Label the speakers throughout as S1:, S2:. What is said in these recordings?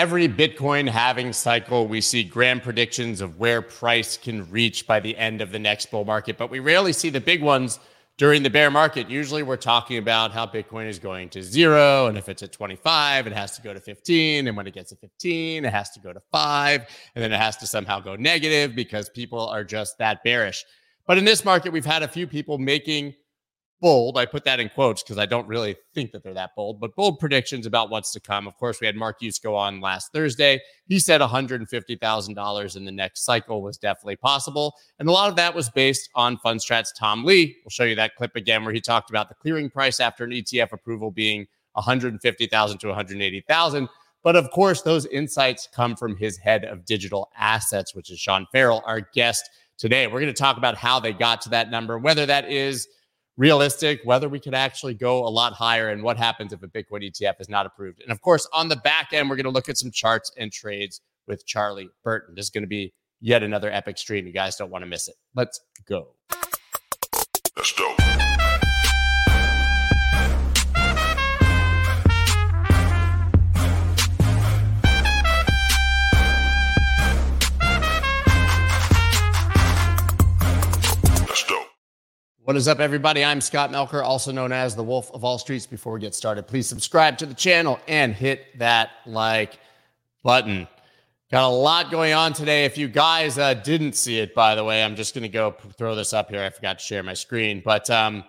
S1: every Bitcoin halving cycle, we see grand predictions of where price can reach by the end of the next bull market, but we rarely see the big ones during the bear market. Usually we're talking about how Bitcoin is going to zero. And if it's at 25, it has to go to 15. And when it gets to 15, it has to go to five. And then it has to somehow go negative because people are just that bearish. But in this market, we've had a few people making bold. I put that in quotes because I don't really think that they're that bold, but bold predictions about what's to come. Of course, we had Mark Hughes go on last Thursday. He said $150,000 in the next cycle was definitely possible. And a lot of that was based on Fundstrat's Tom Lee. We'll show you that clip again where he talked about the clearing price after an ETF approval being 150,000 to 180,000. But of course, those insights come from his head of digital assets, which is Sean Farrell, our guest today. We're going to talk about how they got to that number, whether that is realistic, whether we could actually go a lot higher, and what happens if a Bitcoin ETF is not approved. And of course, on the back end, we're going to look at some charts and trades with Charlie Burton. This is going to be yet another epic stream. You guys don't want to miss it. Let's go. Let's go. What is up, everybody? I'm Scott Melker, also known as the Wolf of All Streets. Before we get started, please subscribe to the channel and hit that like button. Got a lot going on today. If you guys uh, didn't see it, by the way, I'm just going to go throw this up here. I forgot to share my screen, but um,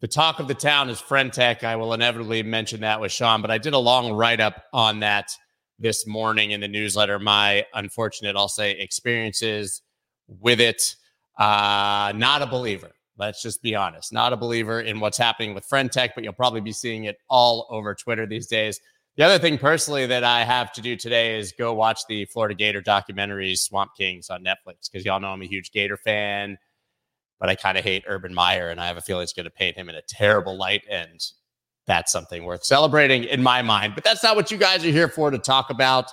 S1: the talk of the town is Friend.tech. I will inevitably mention that with Sean, but I did a long write up on that this morning in the newsletter. My unfortunate, I'll say, experiences with it. Uh, not a believer Let's just be honest. Not a believer in what's happening with friend tech, but you'll probably be seeing it all over Twitter these days. The other thing personally that I have to do today is go watch the Florida Gator documentary Swamp Kings on Netflix because y'all know I'm a huge Gator fan, but I kind of hate Urban Meyer and I have a feeling it's going to paint him in a terrible light. And that's something worth celebrating in my mind. But that's not what you guys are here for to talk about.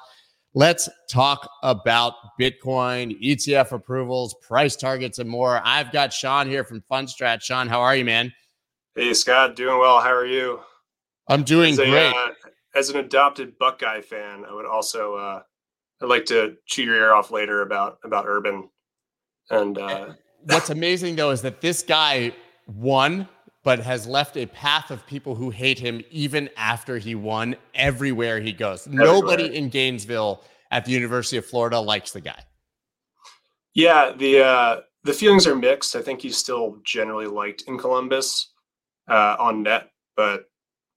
S1: Let's talk about Bitcoin, ETF approvals, price targets, and more. I've got Sean here from Fundstrat. Sean, how are you, man?
S2: Hey, Scott, doing well. How are you?
S1: I'm doing
S2: as
S1: a, great.
S2: Uh, as an adopted Buckeye fan, I would also uh, I'd like to chew your ear off later about about Urban. And uh,
S1: what's amazing though is that this guy won but has left a path of people who hate him even after he won everywhere he goes. Everywhere. Nobody in Gainesville at the University of Florida likes the guy.
S2: Yeah, the uh, the feelings are mixed. I think he's still generally liked in Columbus uh, on net, but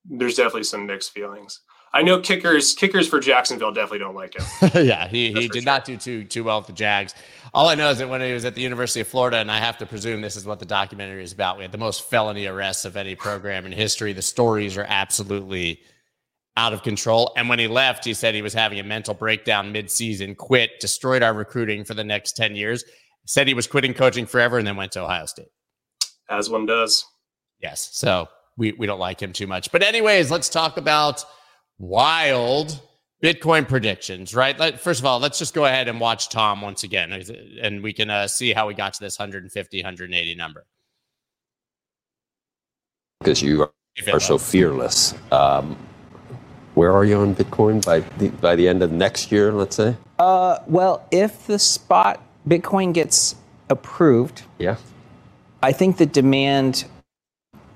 S2: there's definitely some mixed feelings. I know kickers kickers for Jacksonville definitely don't like
S1: him. yeah, he, he did sure. not do too too well with the Jags. All I know is that when he was at the University of Florida, and I have to presume this is what the documentary is about, we had the most felony arrests of any program in history. The stories are absolutely out of control. And when he left, he said he was having a mental breakdown mid-season, quit, destroyed our recruiting for the next 10 years, said he was quitting coaching forever, and then went to Ohio State.
S2: As one does.
S1: Yes. So we, we don't like him too much. But anyways, let's talk about – wild Bitcoin predictions, right? Let, first of all, let's just go ahead and watch Tom once again, and we can uh, see how we got to this 150, 180 number.
S3: Because you are, so fearless. Um, where are you on Bitcoin by the, by the end of next year, let's say?
S4: Uh, well, if the spot Bitcoin gets approved,
S3: yeah,
S4: I think the demand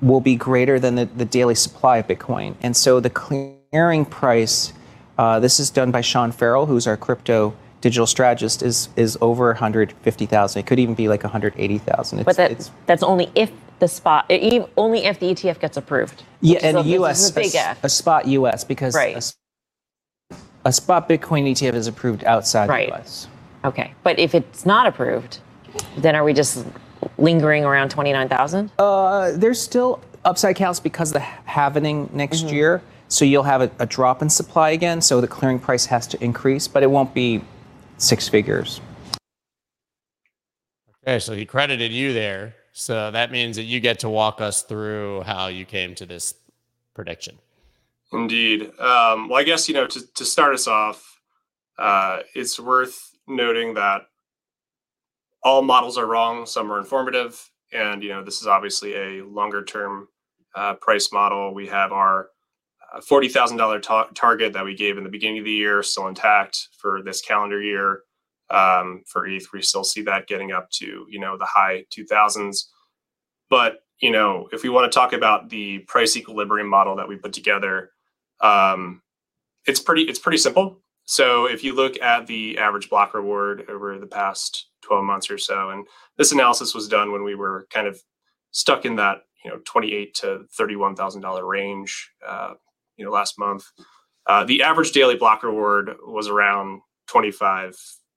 S4: will be greater than the, the daily supply of Bitcoin. And so the clearing price, uh, this is done by Sean Farrell, who's our crypto digital strategist, is is over 150,000. It could even be like 180,000.
S5: But that, that's only if the spot, only if the ETF gets approved.
S4: Yeah, and so US, a, a, a, spot US, because right. a, a, spot Bitcoin ETF is approved outside right. the US.
S5: Okay, but if it's not approved, then are we just lingering around 29,000?
S4: Uh, there's still upside counts because of the halvening next mm-hmm. year. So you'll have a, a, drop in supply again. So the clearing price has to increase, but it won't be six figures.
S1: Okay, so he credited you there. So that means that you get to walk us through how you came to this prediction.
S2: Indeed. Um, well, I guess, you know, to, to start us off, uh, it's worth noting that all models are wrong. Some are informative, and you know this is obviously a longer term uh, price model. We have our $40,000 ta- target that we gave in the beginning of the year, still intact for this calendar year. Um, for ETH, we still see that getting up to, you know, the high 2000s. But, you know, if we want to talk about the price equilibrium model that we put together, um, it's pretty it's pretty simple. So if you look at the average block reward over the past 12 months or so, and this analysis was done when we were kind of stuck in that you know 28 to 31 thousand dollar range, uh, you know, last month. Uh, the average daily block reward was around 25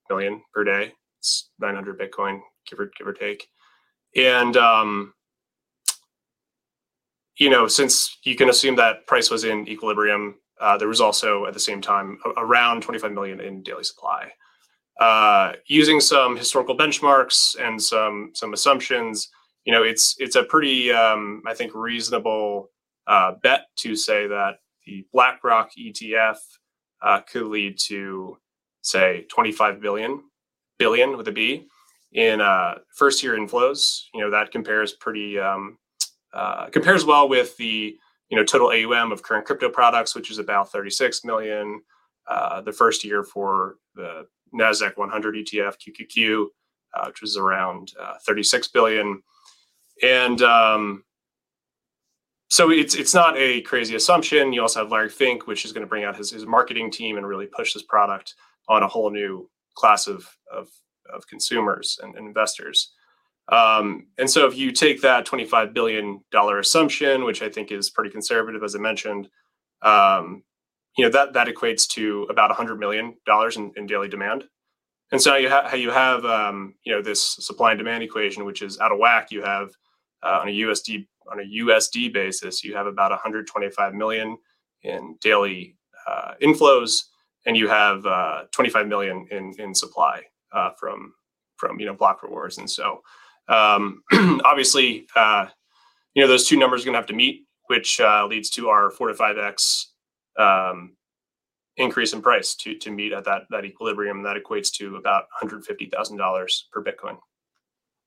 S2: million per day. It's 900 Bitcoin, give or give or take, and um, you know, since you can assume that price was in equilibrium, uh, there was also at the same time around 25 million in daily supply. Uh, using some historical benchmarks and some some assumptions, you know, it's it's a pretty um, I think reasonable uh, bet to say that the BlackRock ETF uh, could lead to say 25 billion billion with a B in uh, first year inflows. You know that compares pretty um, uh, compares well with the you know total AUM of current crypto products, which is about 36 million. Uh, the first year for the Nasdaq 100 ETF QQQ, uh, which was around uh, 36 billion, and um, so it's it's not a crazy assumption. You also have Larry Fink, which is going to bring out his, his marketing team and really push this product on a whole new class of of, of consumers and, and investors. Um, and so if you take that $25 billion assumption, which I think is pretty conservative, as I mentioned, um, you know, that, that equates to about $100 million in, in daily demand. And so you have, you have, um, you know, this supply and demand equation, which is out of whack. You have uh, on a USD, on a USD basis, you have about 125 million in daily uh, inflows, and you have uh, 25 million in, in supply uh, from, from, you know, block rewards. And so, um, obviously, uh, you know, those two numbers are going to have to meet, which uh, leads to our four to five x um, increase in price to to meet at that that equilibrium. That equates to about one hundred fifty thousand dollars per Bitcoin.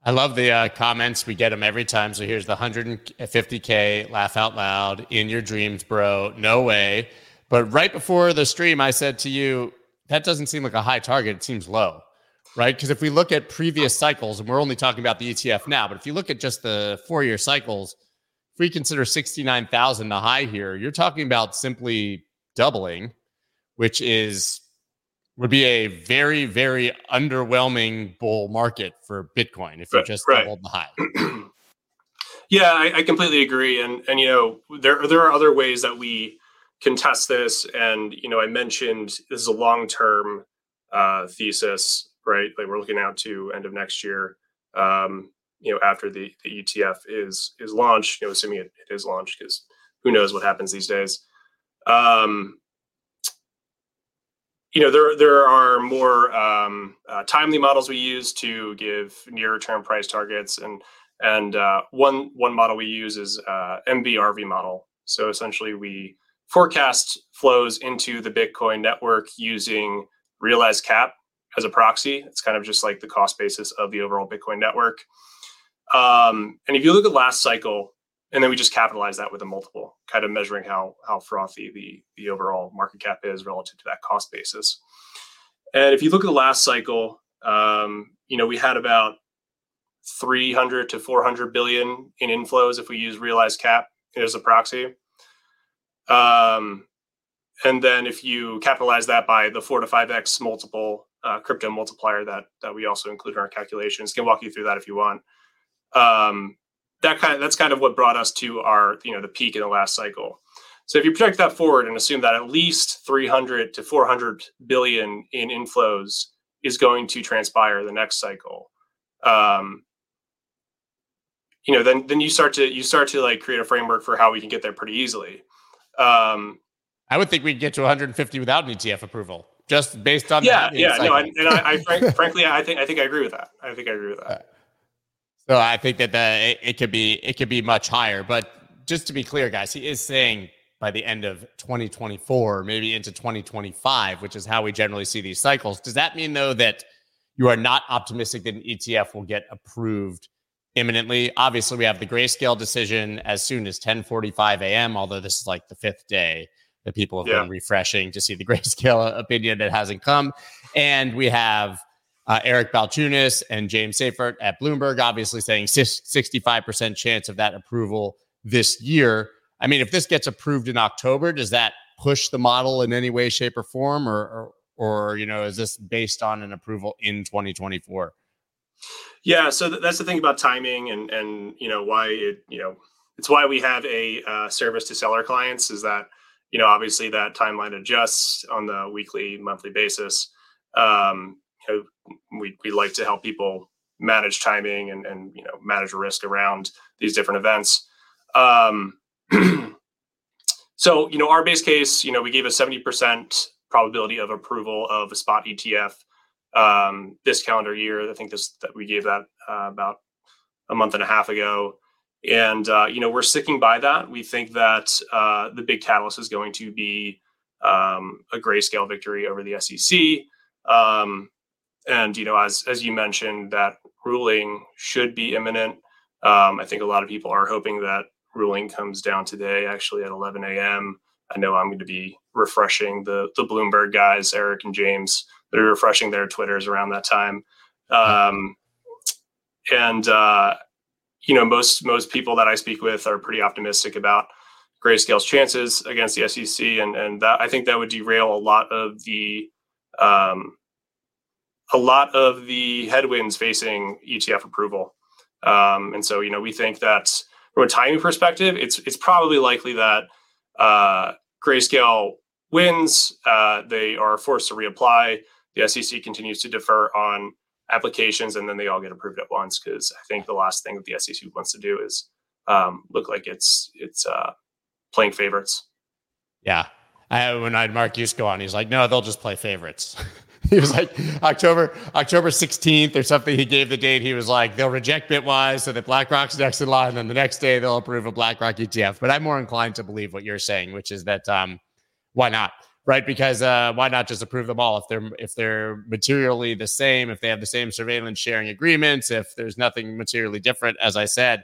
S1: I love the uh, comments. We get them every time. So here's the 150K laugh out loud in your dreams, bro. No way. But right before the stream, I said to you, that doesn't seem like a high target. It seems low right? Because if we look at previous cycles, and we're only talking about the ETF now, but if you look at just the four year cycles, if we consider 69,000 the high here, you're talking about simply doubling, which is would be a very, very underwhelming bull market for Bitcoin if you just right. doubled the high.
S2: yeah, I, I, completely agree. And and you know, there there are other ways that we can test this. And you know, I mentioned this is a long term uh, thesis right? Like we're looking out to end of next year. Um, you know, after the the ETF is is launched, you know, assuming it, it is launched, because who knows what happens these days. Um, you know, there there are more um, uh, timely models we use to give nearer term price targets, and and uh, one one model we use is uh, MVRV model. So essentially, we forecast flows into the Bitcoin network using realized cap as a proxy. It's kind of just like the cost basis of the overall Bitcoin network. Um, and if you look at last cycle, and then we just capitalize that with a multiple, kind of measuring how how frothy the the overall market cap is relative to that cost basis. And if you look at the last cycle, um, you know we had about 300 to 400 billion in inflows if we use realized cap as a proxy. Um, and then if you capitalize that by the four to five x multiple uh, crypto multiplier that that we also include in our calculations. Can walk you through that if you want. Um, that kind of that's kind of what brought us to our you know the peak in the last cycle. So if you project that forward and assume that at least 300 to 400 billion in inflows is going to transpire the next cycle, um, you know, then then you start to you start to like create a framework for how we can get there pretty easily. Um,
S1: I would think we'd get to 150 without an ETF approval just based on
S2: yeah, yeah, no, and, and I, I frank, frankly, I think I think I agree with that. I think I agree with that.
S1: So I think that the it, it could be it could be much higher, but just to be clear, guys, he is saying by the end of 2024, maybe into 2025, which is how we generally see these cycles. Does that mean though that you are not optimistic that an ETF will get approved imminently? Obviously, we have the grayscale decision as soon as 10:45 a.m. Although this is like the fifth day. that people have yeah. been refreshing to see the grayscale opinion that hasn't come. And we have uh, Eric Balchunas and James Seyffart at Bloomberg, obviously saying 65% chance of that approval this year. I mean, if this gets approved in October, does that push the model in any way, shape, or form, or, or, or you know, is this based on an approval in 2024?
S2: Yeah, so th- that's the thing about timing, and and you know why it you know it's why we have a uh, service to sell our clients is that you know obviously that timeline adjusts on the weekly, monthly basis. Um, you know, we we like to help people manage timing and and you know manage risk around these different events. Um, so you know our base case, you know, we gave a seventy percent probability of approval of a spot ETF um, this calendar year. I think this that we gave that uh, about a month and a half ago, and uh, you know we're sticking by that. We think that uh, the big catalyst is going to be um, a grayscale victory over the SEC, um, and you know as as you mentioned, that ruling should be imminent. Um, I think a lot of people are hoping that ruling comes down today, actually at 11 a.m. I know I'm going to be refreshing the the Bloomberg guys, Eric and James, that are refreshing their Twitters around that time. Um, and uh, you know, most most people that I speak with are pretty optimistic about Grayscale's chances against the SEC, and and that I think that would derail a lot of the um, a lot of the headwinds facing ETF approval. Um, and so, you know, we think that from a timing perspective, it's it's probably likely that uh, Grayscale wins. Uh, they are forced to reapply. The SEC continues to defer on applications, and then they all get approved at once. Because I think the last thing that the SEC wants to do is um, look like it's it's uh, playing favorites.
S1: Yeah, I, when I had Mark go on, he's like, "No, they'll just play favorites." he was like October October 16th or something. He gave the date. He was like, they'll reject Bitwise so that BlackRock's next in line. And then the next day they'll approve a BlackRock ETF. But I'm more inclined to believe what you're saying, which is that um, why not? Right? Because uh, why not just approve them all if they're if they're materially the same, if they have the same surveillance sharing agreements, if there's nothing materially different, as I said,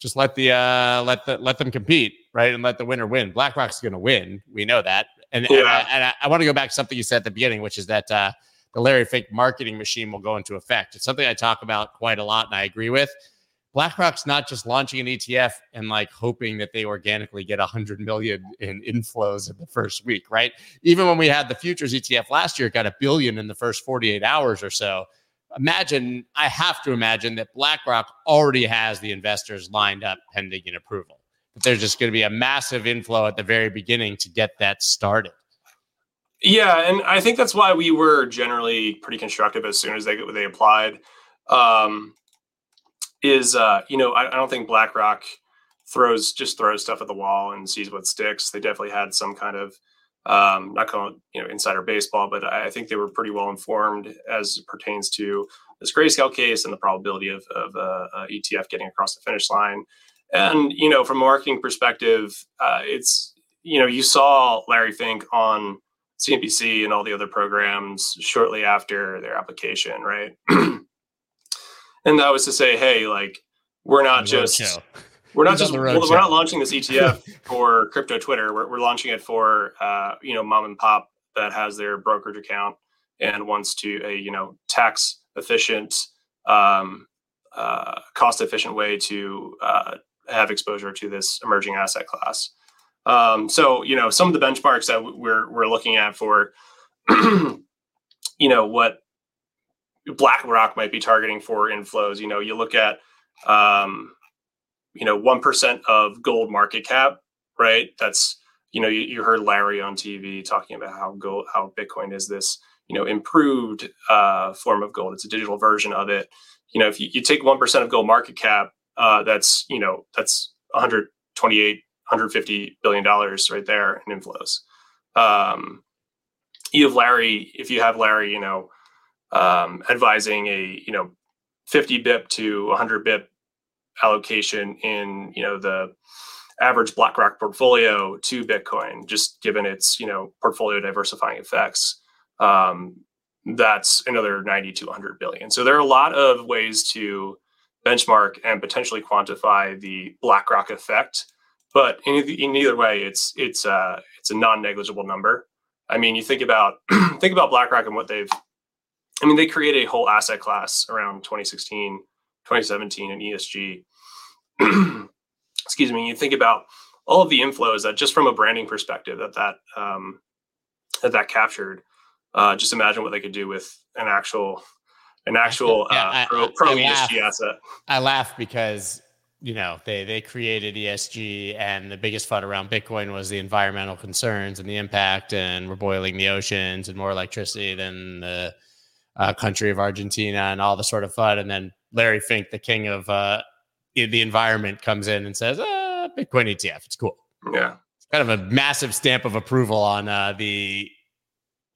S1: just let the uh, let the let them compete, right? And let the winner win. BlackRock's going to win. We know that. And, yeah. and, I, and I, I want to go back to something you said at the beginning, which is that uh, the Larry Fink marketing machine will go into effect. It's something I talk about quite a lot and I agree with. BlackRock's not just launching an ETF and like hoping that they organically get 100 million in inflows in the first week, right? Even when we had the futures ETF last year, it got a billion in the first 48 hours or so. Imagine, I have to imagine that BlackRock already has the investors lined up pending an approval that there's just going to be a massive inflow at the very beginning to get that started.
S2: Yeah, and I think that's why we were generally pretty constructive as soon as they they applied. Um, is uh, you know I, I don't think BlackRock throws just throws stuff at the wall and sees what sticks. They definitely had some kind of um, not calling you know insider baseball, but I think they were pretty well informed as pertains to this grayscale case and the probability of, of uh, uh, ETF getting across the finish line. And you know, from a marketing perspective, uh, it's you know you saw Larry Fink on CNBC and all the other programs shortly after their application, right? and that was to say, hey, like we're not just we're not just we're not launching this ETF for crypto Twitter. We're, we're launching it for uh, you know mom and pop that has their brokerage account and wants to a you know tax efficient um, uh, cost efficient way to uh, have exposure to this emerging asset class. Um, so, you know, some of the benchmarks that we're we're looking at for, you know, what BlackRock might be targeting for inflows. You know, you look at, um, you know, one percent of gold market cap, right? That's you know, you, you heard Larry on TV talking about how gold, how Bitcoin is this, you know, improved uh, form of gold. It's a digital version of it. You know, if you, you take one percent of gold market cap, uh, that's you know that's 128 150 billion dollars right there in inflows. Um, you have larry if you have larry you know um, advising a you know 50 bip to 100 bip allocation in you know the average blackrock portfolio to bitcoin just given its you know portfolio diversifying effects. Um, that's another 90 to 100 billion. So there are a lot of ways to benchmark and potentially quantify the BlackRock effect but in, in either way, it's it's uh, it's a non-negligible number. I mean, you think about think about BlackRock and what they've. I mean, they created a whole asset class around 2016, 2017 and ESG. Excuse me. You think about all of the inflows that just from a branding perspective that that um, that that captured. Uh, just imagine what they could do with an actual an actual yeah, uh, pro, pro I, ESG laugh. asset.
S1: I laugh because you know they they created ESG and the biggest fun around Bitcoin was the environmental concerns and the impact and we're boiling the oceans and more electricity than the uh, country of Argentina and all the sort of fun and then Larry Fink the king of uh, the environment comes in and says ah, Bitcoin ETF it's cool
S2: yeah
S1: it's kind of a massive stamp of approval on uh, the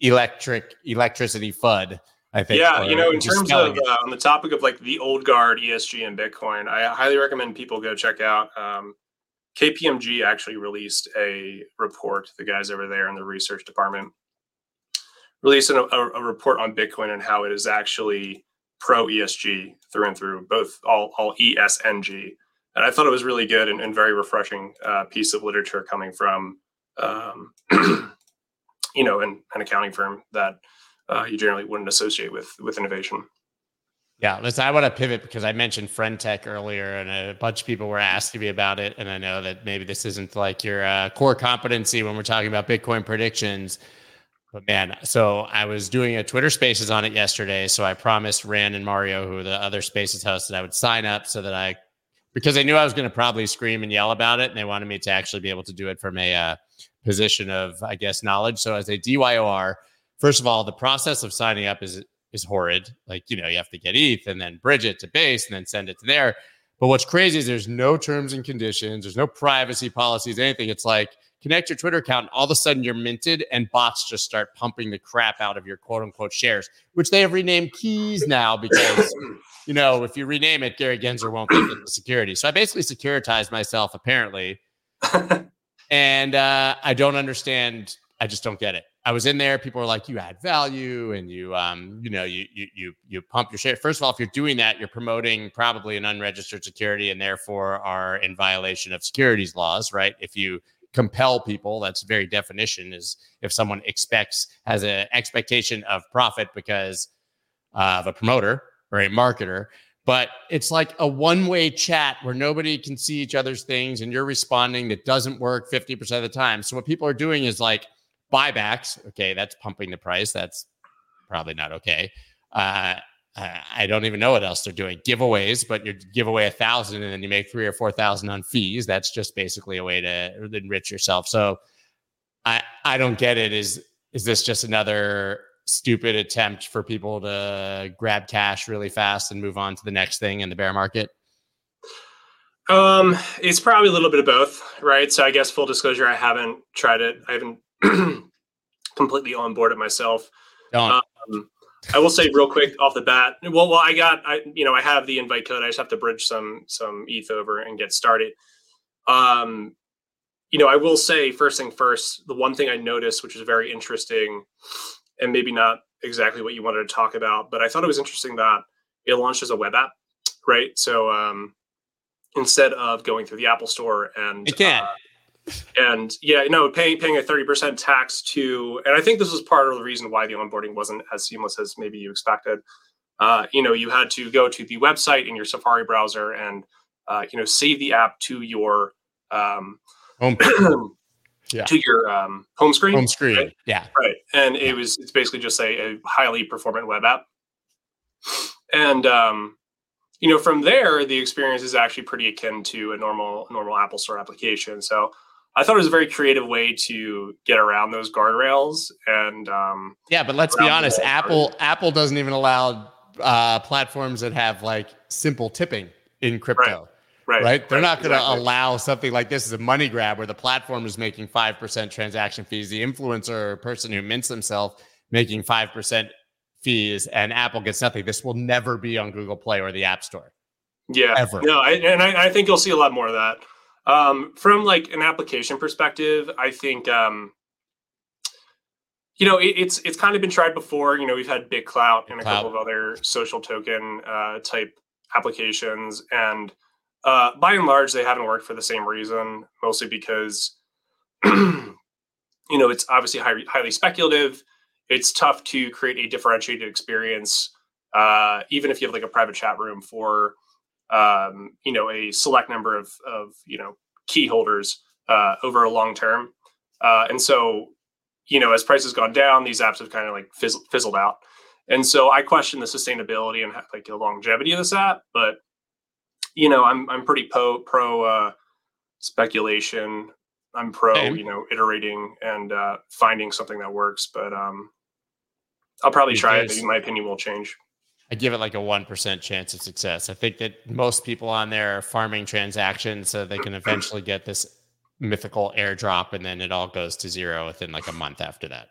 S1: electric electricity FUD I think.
S2: Yeah, you know, in terms of uh, on the topic of like the old guard ESG and Bitcoin, I highly recommend people go check out. Um, KPMG actually released a report. The guys over there in the research department released a, a, a report on Bitcoin and how it is actually pro ESG through and through, both all all ESNG. And I thought it was really good and, and very refreshing uh, piece of literature coming from, um, you know, an, an accounting firm that uh, you generally wouldn't associate with with innovation.
S1: Yeah, listen, I want to pivot because I mentioned friend tech earlier, and a bunch of people were asking me about it. And I know that maybe this isn't like your uh, core competency when we're talking about Bitcoin predictions. But man, so I was doing a Twitter Spaces on it yesterday. So I promised Rand and Mario, who are the other Spaces hosts, that I would sign up so that I, because they knew I was going to probably scream and yell about it, and they wanted me to actually be able to do it from a uh, position of, I guess, knowledge. So as a DYOR, first of all, the process of signing up is is horrid. Like, you know, you have to get ETH and then bridge it to base and then send it to there. But what's crazy is there's no terms and conditions, there's no privacy policies, anything. It's like connect your Twitter account, and all of a sudden you're minted, and bots just start pumping the crap out of your quote unquote shares, which they have renamed keys now because, you know, if you rename it, Gary Gensler won't get the security. So I basically securitized myself, apparently. and uh, I don't understand. I just don't get it. I was in there. People were like, "You add value, and you, um, you know, you you you you pump your share." First of all, if you're doing that, you're promoting probably an unregistered security, and therefore are in violation of securities laws, right? If you compel people, that's very definition is if someone expects has an expectation of profit because of a promoter or a marketer. But it's like a one way chat where nobody can see each other's things, and you're responding that doesn't work 50% of the time. So what people are doing is like buybacks. Okay, that's pumping the price. That's probably not okay. Uh, I don't even know what else they're doing. Giveaways, but you give away a thousand and then you make three or four thousand on fees. That's just basically a way to enrich yourself. So I I don't get it. Is is this just another stupid attempt for people to grab cash really fast and move on to the next thing in the bear market?
S2: Um, it's probably a little bit of both, right? So I guess full disclosure, I haven't tried it. I haven't completely on board it myself. Um, I will say real quick off the bat. Well, well, I got, I you know, I have the invite code. I just have to bridge some some ETH over and get started. Um, you know, I will say first thing first. The one thing I noticed, which is very interesting, and maybe not exactly what you wanted to talk about, but I thought it was interesting that it launched as a web app, right? So um, instead of going through the Apple Store and
S1: it can. Uh,
S2: and yeah, you know, paying paying a thirty percent tax to, and I think this was part of the reason why the onboarding wasn't as seamless as maybe you expected. Uh, you know, you had to go to the website in your Safari browser and uh, you know save the app to your um,
S1: home. yeah.
S2: to your um, home screen.
S1: Home screen,
S2: right?
S1: yeah,
S2: right. And it was it's basically just a, a highly performant web app. And um, you know, from there, the experience is actually pretty akin to a normal normal Apple Store application. So I thought it was a very creative way to get around those guardrails. And um,
S1: yeah, but let's be honest, Apple Apple doesn't even allow uh, platforms that have like simple tipping in crypto.
S2: Right.
S1: Right. right? They're right, not going to exactly. allow something like this as a money grab where the platform is making 5% transaction fees, the influencer or person who mints themselves making 5% fees, and Apple gets nothing. This will never be on Google Play or the App Store.
S2: Yeah.
S1: Ever.
S2: No, I, and I, I think you'll see a lot more of that. Um, from like an application perspective, I think um, you know it, it's it's kind of been tried before. You know, we've had Big BitClout and a couple of other social token uh, type applications, and uh, by and large, they haven't worked for the same reason, mostly because, you know, it's obviously highly, highly speculative. It's tough to create a differentiated experience, uh, even if you have like a private chat room for, um, you know, a select number of, of you know, key holders uh, over a long term. Uh, and so, you know, as prices gone down, these apps have kind of like fizzled, fizzled out. And so I question the sustainability and like the longevity of this app, but you know, I'm I'm pretty pro pro uh, speculation. I'm pro, you know, iterating and uh, finding something that works. But um, I'll probably try it. Maybe my opinion will change.
S1: I give it like a one percent chance of success. I think that most people on there are farming transactions so they can eventually get this mythical airdrop, and then it all goes to zero within like a month after that.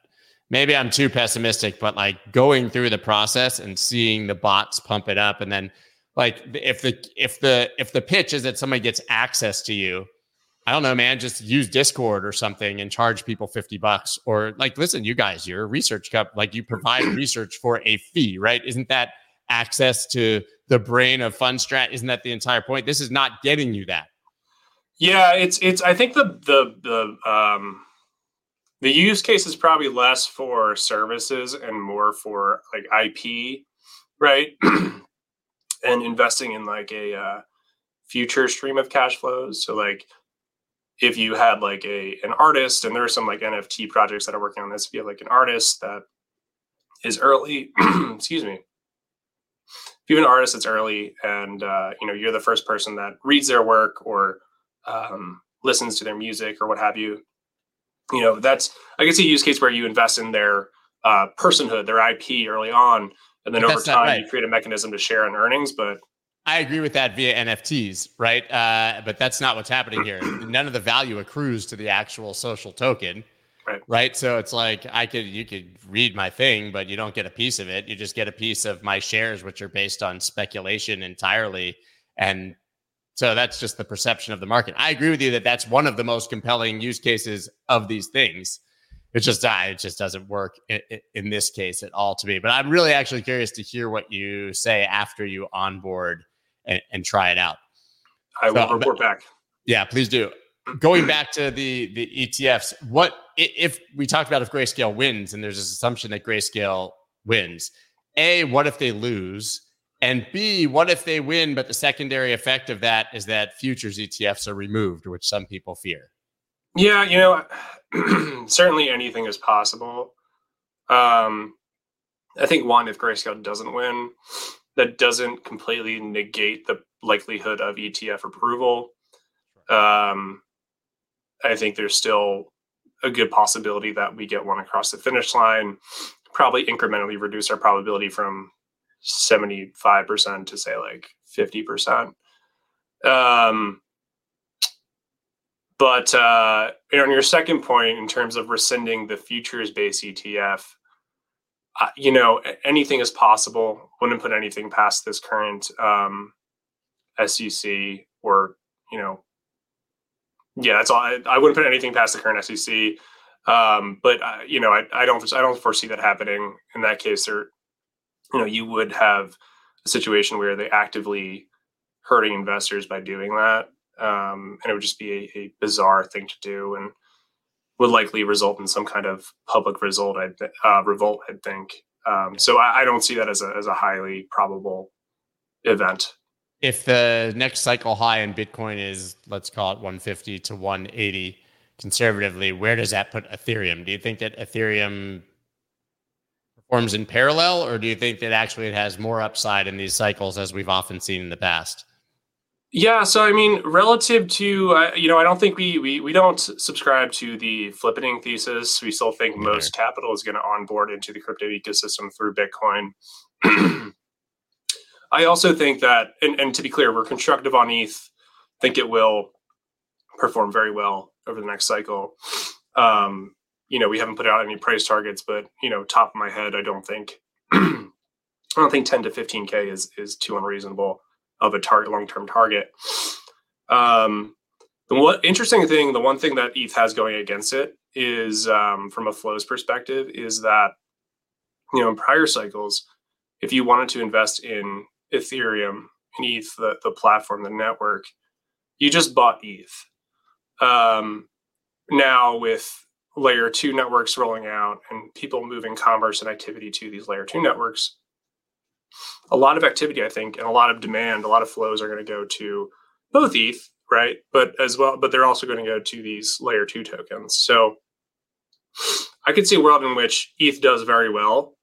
S1: Maybe I'm too pessimistic, but like going through the process and seeing the bots pump it up, and then like if the if the if the pitch is that somebody gets access to you i don't know man just use discord or something and charge people 50 bucks or like listen you guys you're a research cup like you provide research for a fee right isn't that access to the brain of fundstrat isn't that the entire point this is not getting you that
S2: yeah it's it's i think the the the um the use case is probably less for services and more for like ip right and investing in like a uh, future stream of cash flows. So like if you had like a an artist and there are some like NFT projects that are working on this, if you have like an artist that is early, excuse me. If you have an artist that's early and uh, you know you're the first person that reads their work or um, listens to their music or what have you, you know that's I guess a use case where you invest in their uh, personhood, their IP early on, and then over time right. you create a mechanism to share in earnings but
S1: i agree with that via nfts right? Uh, but that's not what's happening here. None of the value accrues to the actual social token
S2: right
S1: right so it's like i could you could read my thing but you don't get a piece of it you just get a piece of my shares which are based on speculation entirely and so that's just the perception of the market i agree with you that that's one of the most compelling use cases of these things it just uh, it just doesn't work in, in, this case at all to me. But I'm really actually curious to hear what you say after you onboard and, and try it out.
S2: I will so, report back.
S1: Yeah, please do. Going back to the the ETFs, what if we talked about if Grayscale wins and there's this assumption that Grayscale wins? A, what if they lose? And B, what if they win, but the secondary effect of that is that futures ETFs are removed, which some people fear?
S2: Yeah, you know, certainly anything is possible. Um, I think one, if Grayscale doesn't win, that doesn't completely negate the likelihood of ETF approval. Um, I think there's still a good possibility that we get one across the finish line. Probably incrementally reduce our probability from 75% to say like 50%. Um, but uh, on your second point, in terms of rescinding the futures-based ETF, uh, you know anything is possible. Wouldn't put anything past this current um, SEC or you know, yeah, that's all. I, I, wouldn't put anything past the current SEC. Um, but uh, you know, I, I don't I don't foresee that happening. In that case, there, you know, you would have a situation where they actively hurting investors by doing that um, and it would just be a, a, bizarre thing to do and would likely result in some kind of public result I uh, revolt I think um, so I, I, don't see that as a as a highly probable event
S1: if the next cycle high in Bitcoin is let's call it 150 to 180 conservatively where does that put Ethereum do you think that Ethereum performs in parallel or do you think that actually it has more upside in these cycles as we've often seen in the past
S2: yeah, so I mean, relative to uh, you know, I don't think we we we don't subscribe to the flippening thesis. We still think most capital is going to onboard into the crypto ecosystem through Bitcoin. I also think that, and, and to be clear, we're constructive on ETH. Think it will perform very well over the next cycle. Um, you know, we haven't put out any price targets, but you know, top of my head, I don't think I don't think 10 to 15k is is too unreasonable of a target long-term target. Um, the one interesting thing, the one thing that ETH has going against it is um, from a flows perspective, is that you know in prior cycles, if you wanted to invest in Ethereum and ETH, the, the platform, the network, you just bought ETH. Um, now with layer two networks rolling out and people moving commerce and activity to these layer two networks, a lot of activity, I think, and a lot of demand, a lot of flows are going to go to both ETH, right? But as well, but they're also going to go to these layer two tokens. So I could see a world in which ETH does very well,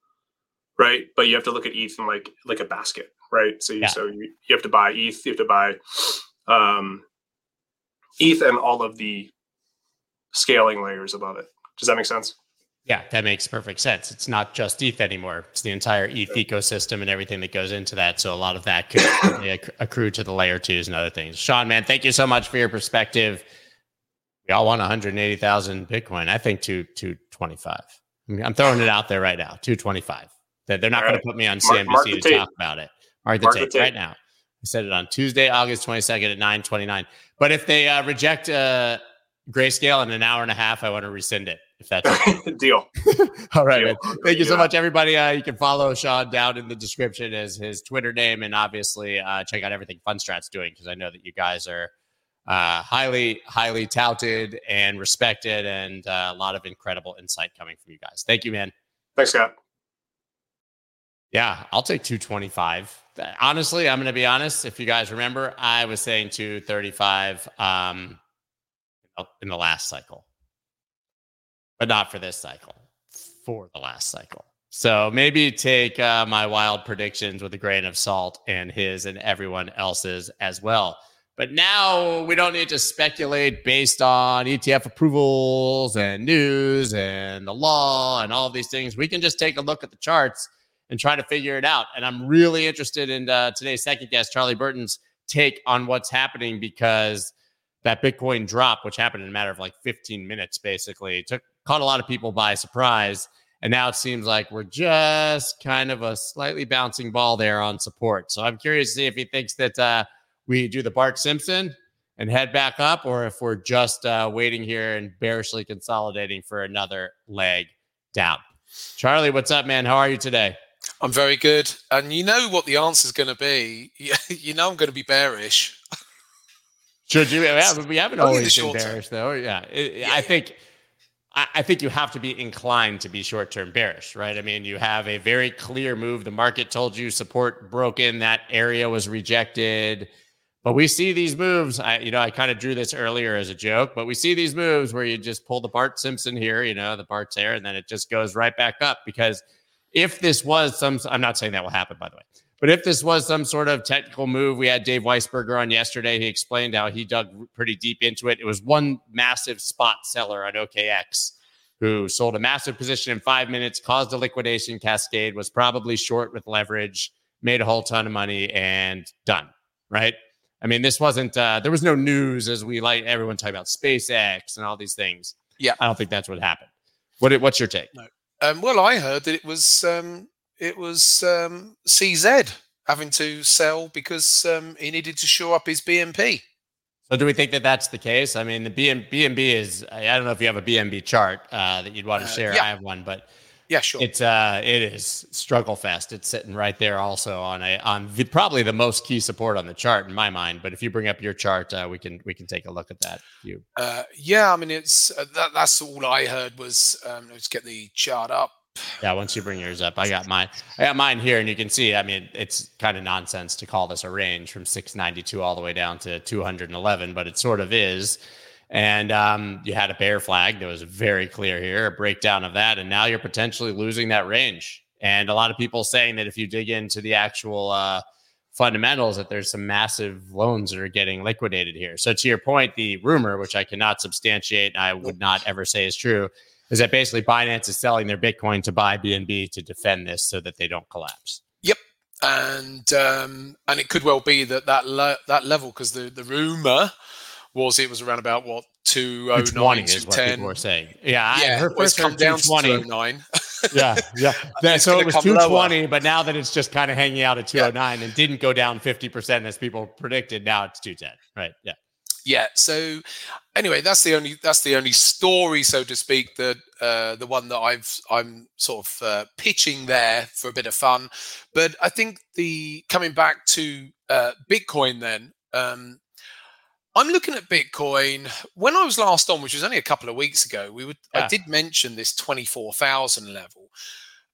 S2: right? But you have to look at ETH in like like a basket, right? So you yeah. so you, you have to buy ETH, you have to buy um, ETH and all of the scaling layers above it. Does that make sense?
S1: Yeah, that makes perfect sense. It's not just ETH anymore. It's the entire ETH ecosystem and everything that goes into that. So a lot of that could accrue to the layer twos and other things. Sean, man, thank you so much for your perspective. We all want 180,000 Bitcoin. I think to 225. I'm throwing it out there right now. 225. That they're not right. going to put me on CNBC mark, mark to tape. talk about it. Mark tape, the tape right now. I said it on Tuesday, August 22nd at 9:29. But if they uh, reject uh, grayscale in an hour and a half, I want to rescind it. If that's
S2: okay. deal.
S1: All right, deal. Thank you so much, everybody. Uh, you can follow Sean down in the description as his Twitter name, and obviously uh, check out everything Fundstrat's doing because I know that you guys are uh, highly, highly touted and respected, and uh, a lot of incredible insight coming from you guys. Thank you, man.
S2: Thanks, Scott.
S1: Yeah, I'll take 225. Honestly, I'm going to be honest. If you guys remember, I was saying 235 um, in the last cycle, but not for this cycle, for the last cycle. So maybe take uh, my wild predictions with a grain of salt and his and everyone else's as well. But now we don't need to speculate based on ETF approvals and news and the law and all these things. We can just take a look at the charts and try to figure it out. And I'm really interested in uh, today's second guest, Charlie Burton's take on what's happening because that Bitcoin drop, which happened in a matter of like 15 minutes, basically took caught a lot of people by surprise. And now it seems like we're just kind of a slightly bouncing ball there on support. So I'm curious to see if he thinks that uh, we do the Bart Simpson and head back up, or if we're just uh, waiting here and bearishly consolidating for another leg down. Charlie, what's up, man? How are you today?
S6: I'm very good. And you know what the answer is going to be. You know I'm going to be bearish.
S1: Should you? Yeah, we haven't always been bearish, though. Yeah. It, yeah. I think. I think you have to be inclined to be short-term bearish, right? I mean, you have a very clear move. The market told you support broken, that area was rejected. But we see these moves. I, you know, I kind of drew this earlier as a joke, but we see these moves where you just pull the Bart Simpson here, you know, the Bart's there, and then it just goes right back up because if this was some, I'm not saying that will happen, by the way, but if this was some sort of technical move, we had Dave Weisberger on yesterday. He explained how he dug pretty deep into it. It was one massive spot seller on OKX who sold a massive position in five minutes, caused a liquidation cascade, was probably short with leverage, made a whole ton of money, and done. Right. I mean, this wasn't, uh, there was no news as we like everyone talking about SpaceX and all these things.
S6: Yeah.
S1: I don't think that's what happened. What, what's your take?
S6: No. Um, well, I heard that it was um, it was um, CZ having to sell because um, he needed to show up his BNB.
S1: So, do we think that that's the case? I mean, the BNB is. I don't know if you have a BNB chart uh, that you'd want to uh, share. Uh, yeah. I have one, but
S6: yeah, sure.
S1: It's uh, it is struggle fest. It's sitting right there, also on a on the, probably the most key support on the chart in my mind. But if you bring up your chart, uh, we can we can take a look at that. You.
S6: Uh, yeah, I mean, it's uh, that, that's all I heard was um, let's get the chart up.
S1: Yeah, once you bring yours up, I got mine. I got mine here, and you can see. I mean, it's kind of nonsense to call this a range from 692 all the way down to 211, but it sort of is. And um, you had a bear flag that was very clear here, a breakdown of that. And now you're potentially losing that range. And a lot of people saying that if you dig into the actual uh, fundamentals, that there's some massive loans that are getting liquidated here. So to your point, the rumor, which I cannot substantiate, I would not ever say is true, is that basically Binance is selling their Bitcoin to buy BNB to defend this so that they don't collapse.
S6: Yep, and um, and it could well be that that le- that level because the the rumor was it was around about what 209 is what
S1: people were saying. Yeah,
S6: yeah, her first come down to 209.
S1: yeah, yeah. yeah so it was 220, lower. but now that it's just kind of hanging out at 209 yeah. and didn't go down 50% as people predicted, now it's 210. Right. Yeah.
S6: Yeah. So anyway, that's the only that's the only story, so to speak, that uh, the one that I've I'm sort of uh, pitching there for a bit of fun. But I think the coming back to uh, Bitcoin then. Um, I'm looking at Bitcoin. When I was last on, which was only a couple of weeks ago, we would yeah. I did mention this 24,000 level.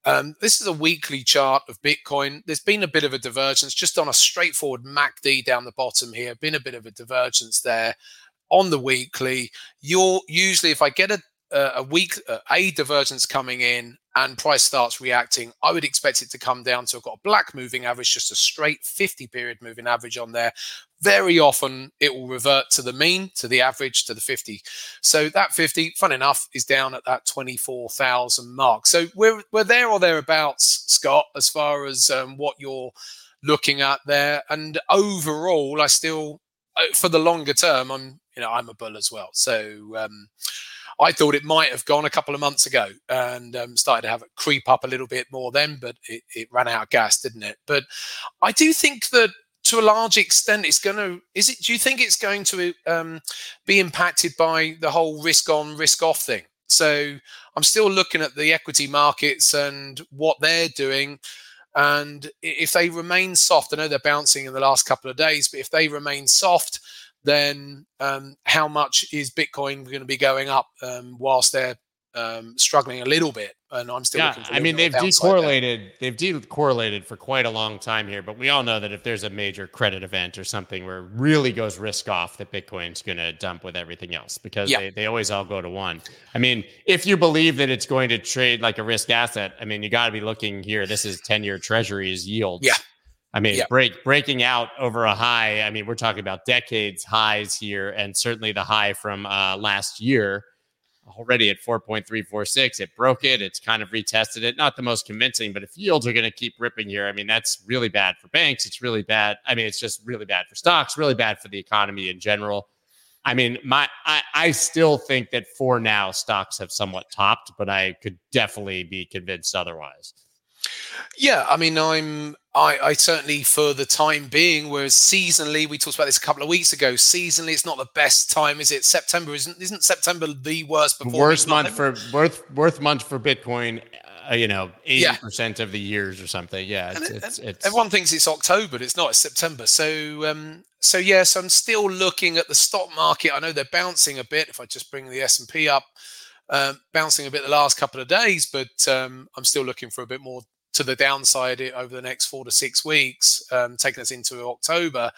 S6: Um, this is a weekly chart of Bitcoin. There's been a bit of a divergence just on a straightforward MACD down the bottom here. Been a bit of a divergence there on the weekly. You're usually, if I get a a week a divergence coming in and price starts reacting, I would expect it to come down to I've got a black moving average, just a straight 50 period moving average on there. Very often it will revert to the mean, to the average, to the 50. So that 50, fun enough, is down at that 24,000 mark. So we're we're there or thereabouts, Scott, as far as um, what you're looking at there. And overall, I still, uh, for the longer term, I'm you know I'm a bull as well. So. Um, I thought it might have gone a couple of months ago and um, started to have it creep up a little bit more then, but it, it ran out of gas, didn't it? But I do think that to a large extent it's going to is it do you think it's going to um, be impacted by the whole risk on risk off thing so i'm still looking at the equity markets and what they're doing and if they remain soft i know they're bouncing in the last couple of days but if they remain soft then um, how much is Bitcoin going to be going up um, whilst they're um, struggling a little bit? And I'm still
S1: yeah, I mean, they've decorrelated. They've decorrelated for quite a long time here, but we all know that if there's a major credit event or something where it really goes risk off, that Bitcoin's going to dump with everything else because yeah. they, they always all go to one. I mean, if you believe that it's going to trade like a risk asset, I mean, you got to be looking here. This is 10 year treasuries yield.
S6: Yeah.
S1: I mean, yep. break breaking out over a high. I mean, we're talking about decades highs here, and certainly the high from uh, last year, already at four point three four six. It broke it. It's kind of retested it. Not the most convincing, but if yields are going to keep ripping here, I mean, that's really bad for banks. It's really bad. I mean, it's just really bad for stocks. Really bad for the economy in general. I mean, my I, I still think that for now stocks have somewhat topped, but I could definitely be convinced otherwise.
S6: Yeah, I mean, I'm I, I, certainly for the time being, whereas seasonally, we talked about this a couple of weeks ago. Seasonally, it's not the best time, is it? September isn't isn't September the worst
S1: worst month for worst worst month for Bitcoin? Uh, you know, eighty yeah. percent of the years or something. Yeah,
S6: it's, it's, it's, everyone thinks it's October, but it's not. It's September. So, um, so yes, I'm still looking at the stock market. I know they're bouncing a bit. If I just bring the S and P up, um, bouncing a bit the last couple of days, but um, I'm still looking for a bit more to the downside over the next four to six weeks, um, taking us into October.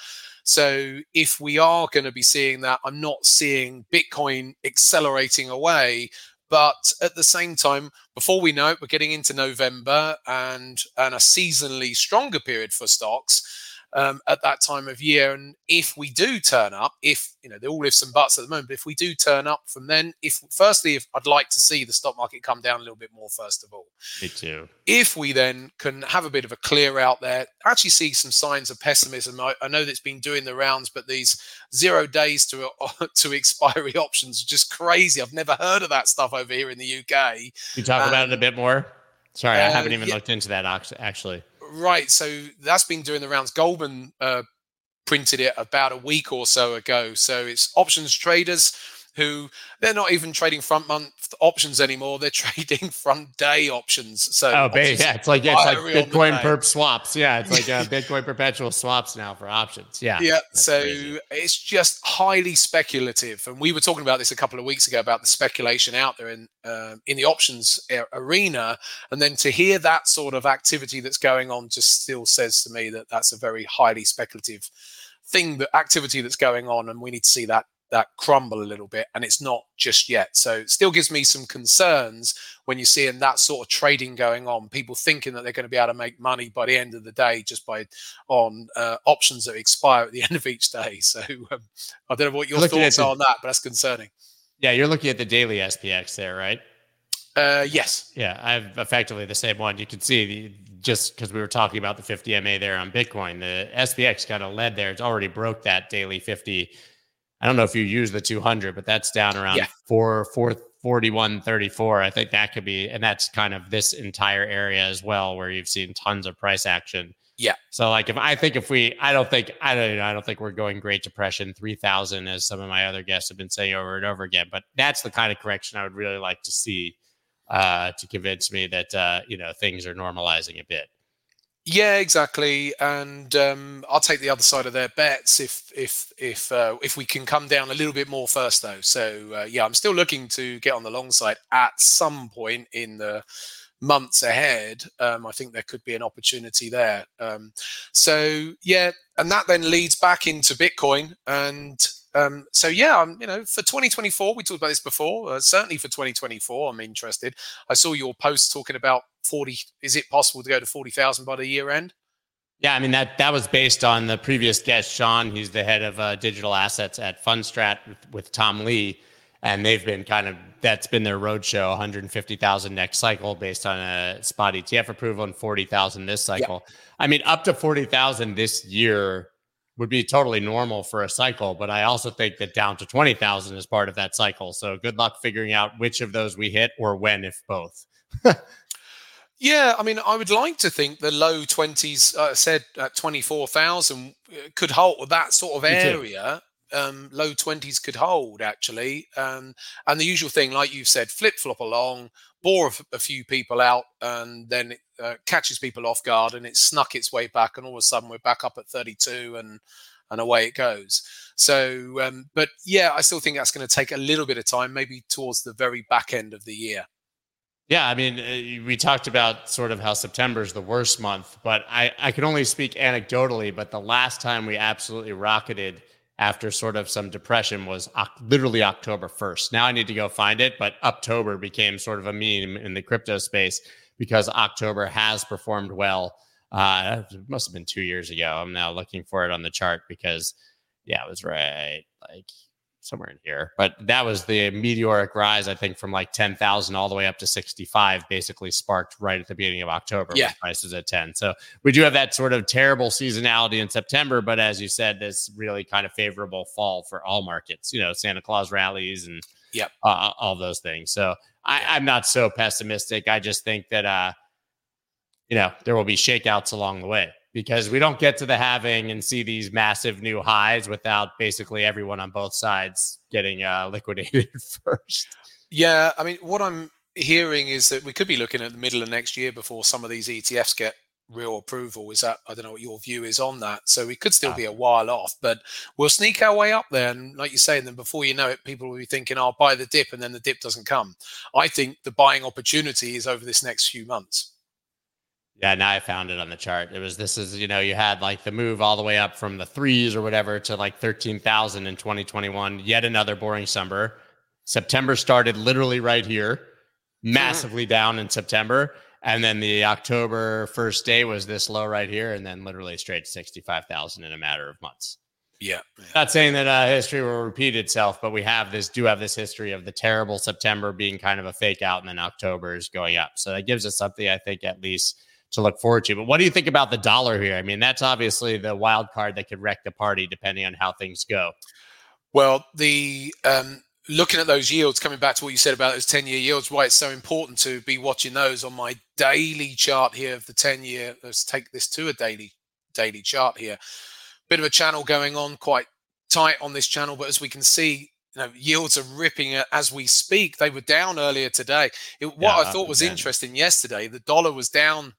S6: So if we are going to be seeing that, I'm not seeing Bitcoin accelerating away. But at the same time, before we know it, we're getting into November and and a seasonally stronger period for stocks um, at that time of year. And if we do turn up, if you know they're all ifs and buts at the moment, but if we do turn up from then, if firstly, if I'd like to see the stock market come down a little bit more, first of all.
S1: Me too.
S6: If we then can have a bit of a clear out there, actually see some signs of pessimism. I, I know that's been doing the rounds, but these zero days to to expiry options are just crazy. I've never heard of that stuff over here in the UK.
S1: You talk um, about it a bit more. Sorry, I haven't even yeah. looked into that actually.
S6: Right. So that's been doing the rounds. Goldman uh, printed it about a week or so ago. So it's options traders who they're not even trading front month options anymore. They're trading front day options. So
S1: oh, yeah, it's like yeah, it's like Bitcoin perp swaps. Yeah, it's like uh, Bitcoin perpetual swaps now for options. Yeah,
S6: yeah. So crazy. it's just highly speculative, and we were talking about this a couple of weeks ago about the speculation out there in uh, in the options arena, and then to hear that sort of activity that's going on just still says to me that that's a very highly speculative thing that activity that's going on and we need to see that that crumble a little bit and it's not just yet. So it still gives me some concerns when you're seeing that sort of trading going on people thinking that they're going to be able to make money by the end of the day just by on uh, options that expire at the end of each day. So um, i don't know what your thoughts the, are on that but that's concerning.
S1: Yeah you're looking at the daily spx there right?
S6: Uh, yes.
S1: Yeah i've effectively the same one. You can see the, just because we were talking about the 50 ma there on bitcoin the spx kind of led there. It's already broke that daily 50 I don't know if you use the 200, but that's down around yeah. four, four, 41, 34. I think that could be, and that's kind of this entire area as well, where you've seen tons of price action.
S6: Yeah.
S1: So like if I think if we, I don't think I don't know, I don't think we're going Great Depression 3000 as some of my other guests have been saying over and over again. But that's the kind of correction I would really like to see uh, to convince me that uh, you know things are normalizing a bit.
S6: Yeah, exactly. And um, I'll take the other side of their bets if if if uh, if we can come down a little bit more first, though. So uh, yeah, I'm still looking to get on the long side at some point in the months ahead. Um, I think there could be an opportunity there. Um, so yeah, and that then leads back into Bitcoin and um, so yeah, I'm, you know, for 2024, we talked about this before. Uh, certainly for 2024, I'm interested. I saw your post talking about 40. Is it possible to go to 40,000 by the year end?
S1: Yeah, I mean that that was based on the previous guest, Sean. He's the head of uh, digital assets at Fundstrat with, with, Tom Lee, and they've been kind of that's been their roadshow. 150,000 next cycle based on a spot ETF approval and 40,000 this cycle. Yeah. I mean, up to 40,000 this year would be totally normal for a cycle. But I also think that down to 20,000 is part of that cycle. So good luck figuring out which of those we hit or when, if both.
S6: yeah, I mean, I would like to think the low 20s, uh, said at 24,000, uh, could hold that sort of area. Um, low 20s could hold actually. Um, and the usual thing, like you've said, flip flop along, bore a, few people out, and then it uh, catches people off guard, and it snuck its way back, and all of a sudden we're back up at 32, and and away it goes. So, um, but yeah, I still think that's going to take a little bit of time, maybe towards the very back end of the year.
S1: Yeah, I mean, uh, we talked about sort of how September is the worst month, but I, I can only speak anecdotally. But the last time we absolutely rocketed after sort of some depression was literally October 1st. Now I need to go find it, but October became sort of a meme in the crypto space because October has performed well. Uh, it must have been two years ago. I'm now looking for it on the chart because, yeah, it was right like somewhere in here. But that was the meteoric rise, I think, from like 10,000 all the way up to 65, basically sparked right at the beginning of October.
S6: Yeah.
S1: Prices at 10. So we do have that sort of terrible seasonality in September. But as you said, this really kind of favorable fall for all markets, you know, Santa Claus rallies and
S6: yep.
S1: Uh, all those things. So I, I'm not so pessimistic. I just think that, uh, you know, there will be shakeouts along the way because we don't get to the halving and see these massive new highs without basically everyone on both sides getting uh, liquidated first.
S6: Yeah, I mean, what I'm hearing is that we could be looking at the middle of next year before some of these ETFs get real approval. Is that I don't know what your view is on that. So we could still be a while off, but we'll sneak our way up there. And like you say, and then before you know it, people will be thinking, "I'll buy the dip," and then the dip doesn't come. I think the buying opportunity is over this next few months.
S1: Yeah, now I found it on the chart. It was this is you know you had like the move all the way up from the threes or whatever to like thirteen thousand in twenty twenty one. Yet another boring summer. September started literally right here, massively down in September, and then the October first day was this low right here, and then literally straight to sixty five thousand in a matter of months.
S6: Yeah,
S1: yeah. Not saying that uh, history will repeat itself, but we have this do have this history of the terrible September being kind of a fake out, and then October is going up. So that gives us something I think at least to look forward to. But what do you think about the dollar here? I mean, that's obviously the wild card that could wreck the party depending on how things go.
S6: Well, the um, looking at those yields, coming back to what you said about those 10 year yields, why it's so important to be watching those on my daily chart here of the 10 year. Let's take this to a daily daily chart here. Bit of a channel going on, quite tight on this channel, but as we can see, you know, yields are ripping as we speak. They were down earlier today. It, what yeah, I thought was interesting yesterday, the dollar was down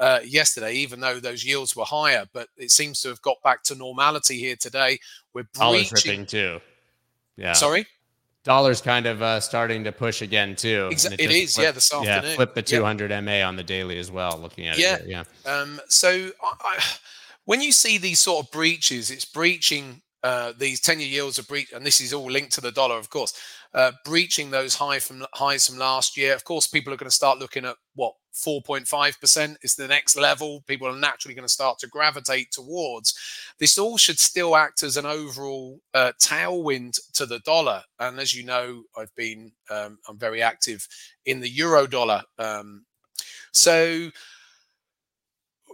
S6: uh, yesterday, even though those yields were higher. But it seems to have got back to normality here today. We're breaching.
S1: ripping too. Yeah.
S6: Sorry.
S1: Dollar's kind of uh, starting to push again too.
S6: Exactly. it, it is. Flipped, yeah. This afternoon.
S1: Yeah. Flip the 200 yeah. MA on the daily as well. Looking at
S6: yeah.
S1: it.
S6: Yeah. Um, so I, I, when you see these sort of breaches, it's breaching uh, these 10 year yields are breach, and this is all linked to the dollar, of course, uh, breaching those high from highs from last year. Of course, people are going to start looking at what 4.5% is the next level. People are naturally going to start to gravitate towards. This all should still act as an overall uh, tailwind to the dollar. And as you know, I've been um, I'm very active in the euro dollar. Um, so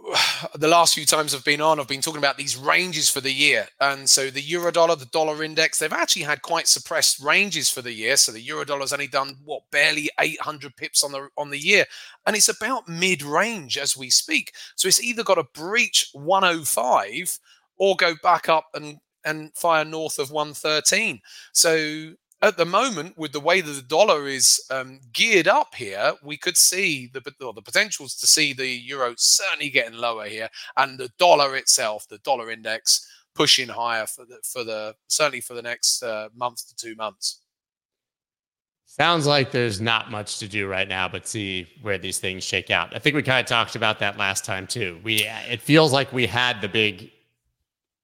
S6: the last few times I've been on, I've been talking about these ranges for the year. And so the euro dollar, the dollar index, they've actually had quite suppressed ranges for the year. So the euro dollar's only done what barely 800 pips on the on the year. And it's about mid-range as we speak. So it's either got to breach 105 or go back up and and fire north of 113. So at the moment, with the way that the dollar is um, geared up here, we could see the the potentials to see the euro certainly getting lower here, and the dollar itself, the dollar index, pushing higher for the for the certainly for the next uh, month to two months.
S1: Sounds like there's not much to do right now, but see where these things shake out. I think we kind of talked about that last time too. We it feels like we had the big.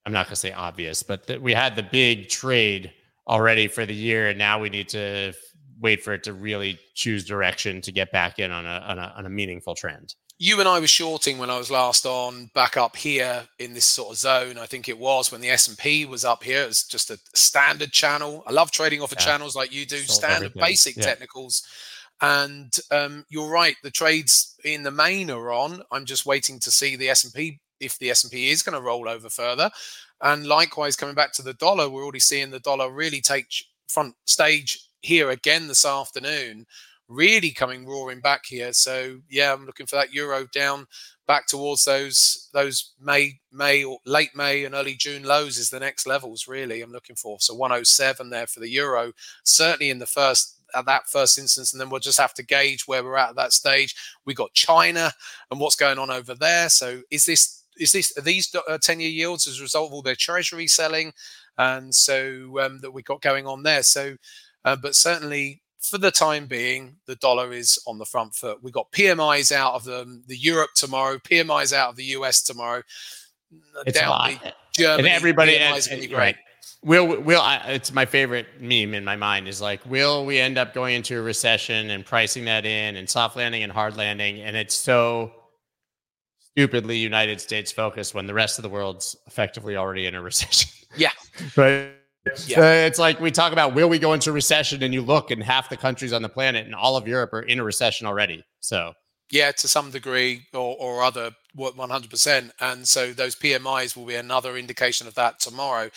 S1: I'm not going to say obvious, but that we had the big trade already for the year, and now we need to wait for it to really choose direction to get back in on a, on a, on a meaningful trend
S6: you and I were shorting when I was last on back up here in this sort of zone. I think it was when the S and P was up here. It's just a standard channel. I love trading off of yeah. channels like you do, Sold standard everything. basic yeah. technicals. And um, you're right. The trades in the main are on. I'm just waiting to see the S and P if the S and P is going to roll over further. And likewise, coming back to the dollar, we're already seeing the dollar really take front stage here again this afternoon really coming roaring back here. So yeah, I'm looking for that euro down back towards those those May May or late May and early June lows is the next levels really I'm looking for. So 107 there for the euro, certainly in the first at that first instance, and then we'll just have to gauge where we're at at that stage. We got China and what's going on over there. So is this is this are these uh, 10 year yields as a result of all their treasury selling? And so um, that we got going on there. So, uh, but certainly for the time being, the dollar is on the front foot. We've got PMIs out of the, the Europe tomorrow, PMIs out of the US tomorrow.
S1: It's Down Germany, and everybody, and, and, right. Will will I, it's my favorite meme in my mind is like, will we end up going into a recession and pricing that in and soft landing and hard landing? And it's so stupidly United States focused when the rest of the world's effectively already in a recession.
S6: Yeah.
S1: right. yeah. Uh, it's like we talk about will we go into recession and you look and half the countries on the planet and all of Europe are in a recession already. So
S6: yeah, to some degree or, or other, 100%. And so those PMIs will be another indication of that tomorrow.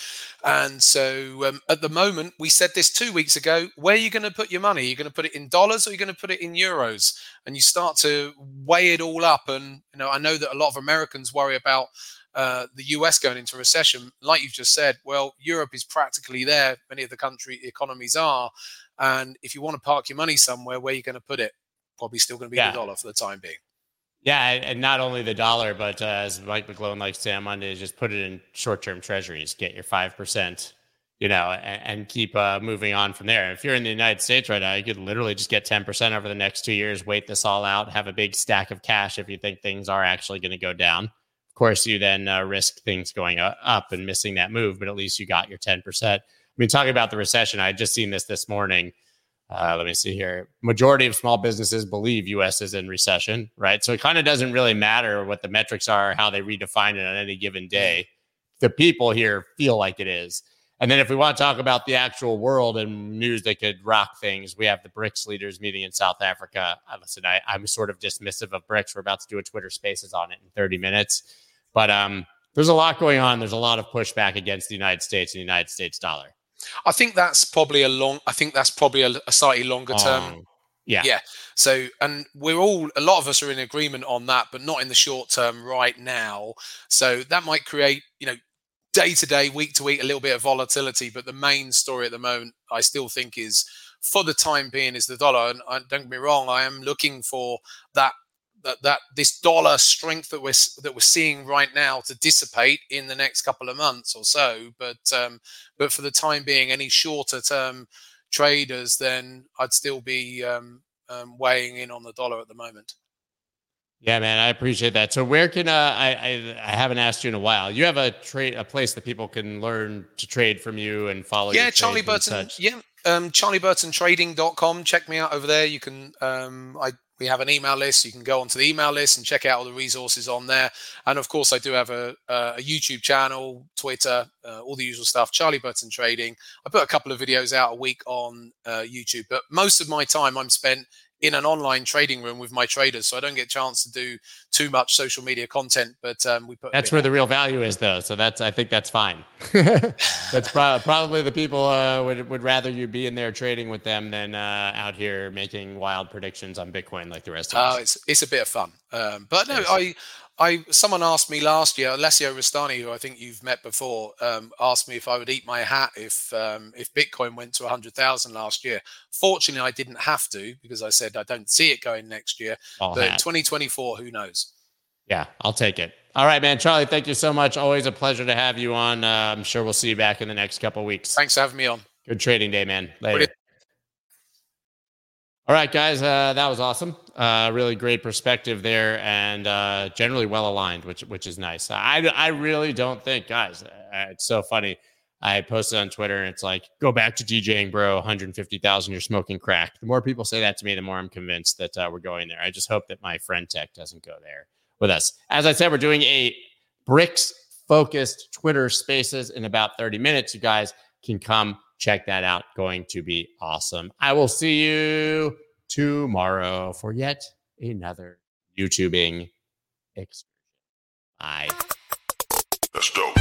S6: And so um, at the moment, we said this two weeks ago where are you going to put your money? Are you going to put it in dollars or are you going to put it in euros? And you start to weigh it all up. And, you know, I know that a lot of Americans worry about uh, the US going into recession, like you've just said, well, Europe is practically there. Many of the country economies are. And if you want to park your money somewhere, where are you going to put it? Probably still going to be yeah. the dollar for the time being.
S1: Yeah, and not only the dollar, but uh, as Mike McGlone likes to say on Monday, just put it in short-term treasuries, get your five percent, you know, and, and keep uh, moving on from there. If you're in the United States right now, you could literally just get ten percent over the next two years, wait this all out, have a big stack of cash if you think things are actually going to go down Of course, you then uh, risk things going up and missing that move, but at least you got your 10%. I mean, talking about the recession, I just seen this this morning. Uh, let me see here. Majority of small businesses believe U.S. is in recession, right? So it kind of doesn't really matter what the metrics are, how they redefine it on any given day. The people here feel like it is. And then if we want to talk about the actual world and news that could rock things, we have the BRICS leaders meeting in South Africa. Listen, I, I'm sort of dismissive of BRICS. We're about to do a Twitter Spaces on it in 30 minutes. But um, there's a lot going on. There's a lot of pushback against the United States and the United States dollar.
S6: I think that's probably a long. I think that's probably a, a slightly longer term. Um,
S1: yeah.
S6: Yeah. So, and we're all, a lot of us are in agreement on that, but not in the short term right now. So that might create, you know, day to day, week to week, a little bit of volatility. But the main story at the moment, I still think is for the time being, is the dollar. And, and don't get me wrong, I am looking for that that, that this dollar strength that we're that we're seeing right now to dissipate in the next couple of months or so. But um, but for the time being, any shorter term traders, then I'd still be um, um, weighing in on the dollar at the moment.
S1: Yeah, man, I appreciate that. So, where can uh, I, I? I haven't asked you in a while. You have a trade, a place that people can learn to trade from you and follow.
S6: Yeah, Charlie Burton. Yeah, um, CharlieBurtonTrading.com. Check me out over there. You can. Um, I we have an email list. You can go onto the email list and check out all the resources on there. And of course, I do have a, a YouTube channel, Twitter, uh, all the usual stuff. Charlie Burton Trading. I put a couple of videos out a week on uh, YouTube, but most of my time I'm spent in an online trading room with my traders, so I don't get a chance to do too much social media content. But um, we put
S1: that's where the real value is, though. So that's I think that's fine. that's pro- probably the people uh, would would rather you be in there trading with them than uh, out here making wild predictions on Bitcoin like the rest of us.
S6: Oh, it's it's a bit of fun, um, but no, I I someone asked me last year, Alessio Rastani, who I think you've met before, um, asked me if I would eat my hat if um, if Bitcoin went to hundred thousand last year. Fortunately, I didn't have to because I said I don't see it going next year. All but hat. 2024, who knows?
S1: Yeah, I'll take it. All right, man. Charlie, thank you so much. Always a pleasure to have you on. Uh, I'm sure we'll see you back in the next couple weeks.
S6: Thanks for having me on.
S1: Good trading day, man. Later. All right, guys, uh, that was awesome. Uh, really great perspective there, and uh, generally well aligned, which which is nice. I I really don't think, guys, uh, it's so funny. I posted on Twitter, and it's like, go back to DJing, bro. 150,000, you're smoking crack. The more people say that to me, the more I'm convinced that uh, we're going there. I just hope that my friend Tech doesn't go there with us. As I said, we're doing a BRICS focused Twitter Spaces in about 30 minutes. You guys can come check that out. Going to be awesome. I will see you tomorrow for yet another YouTubing excursion. Bye. Let's go.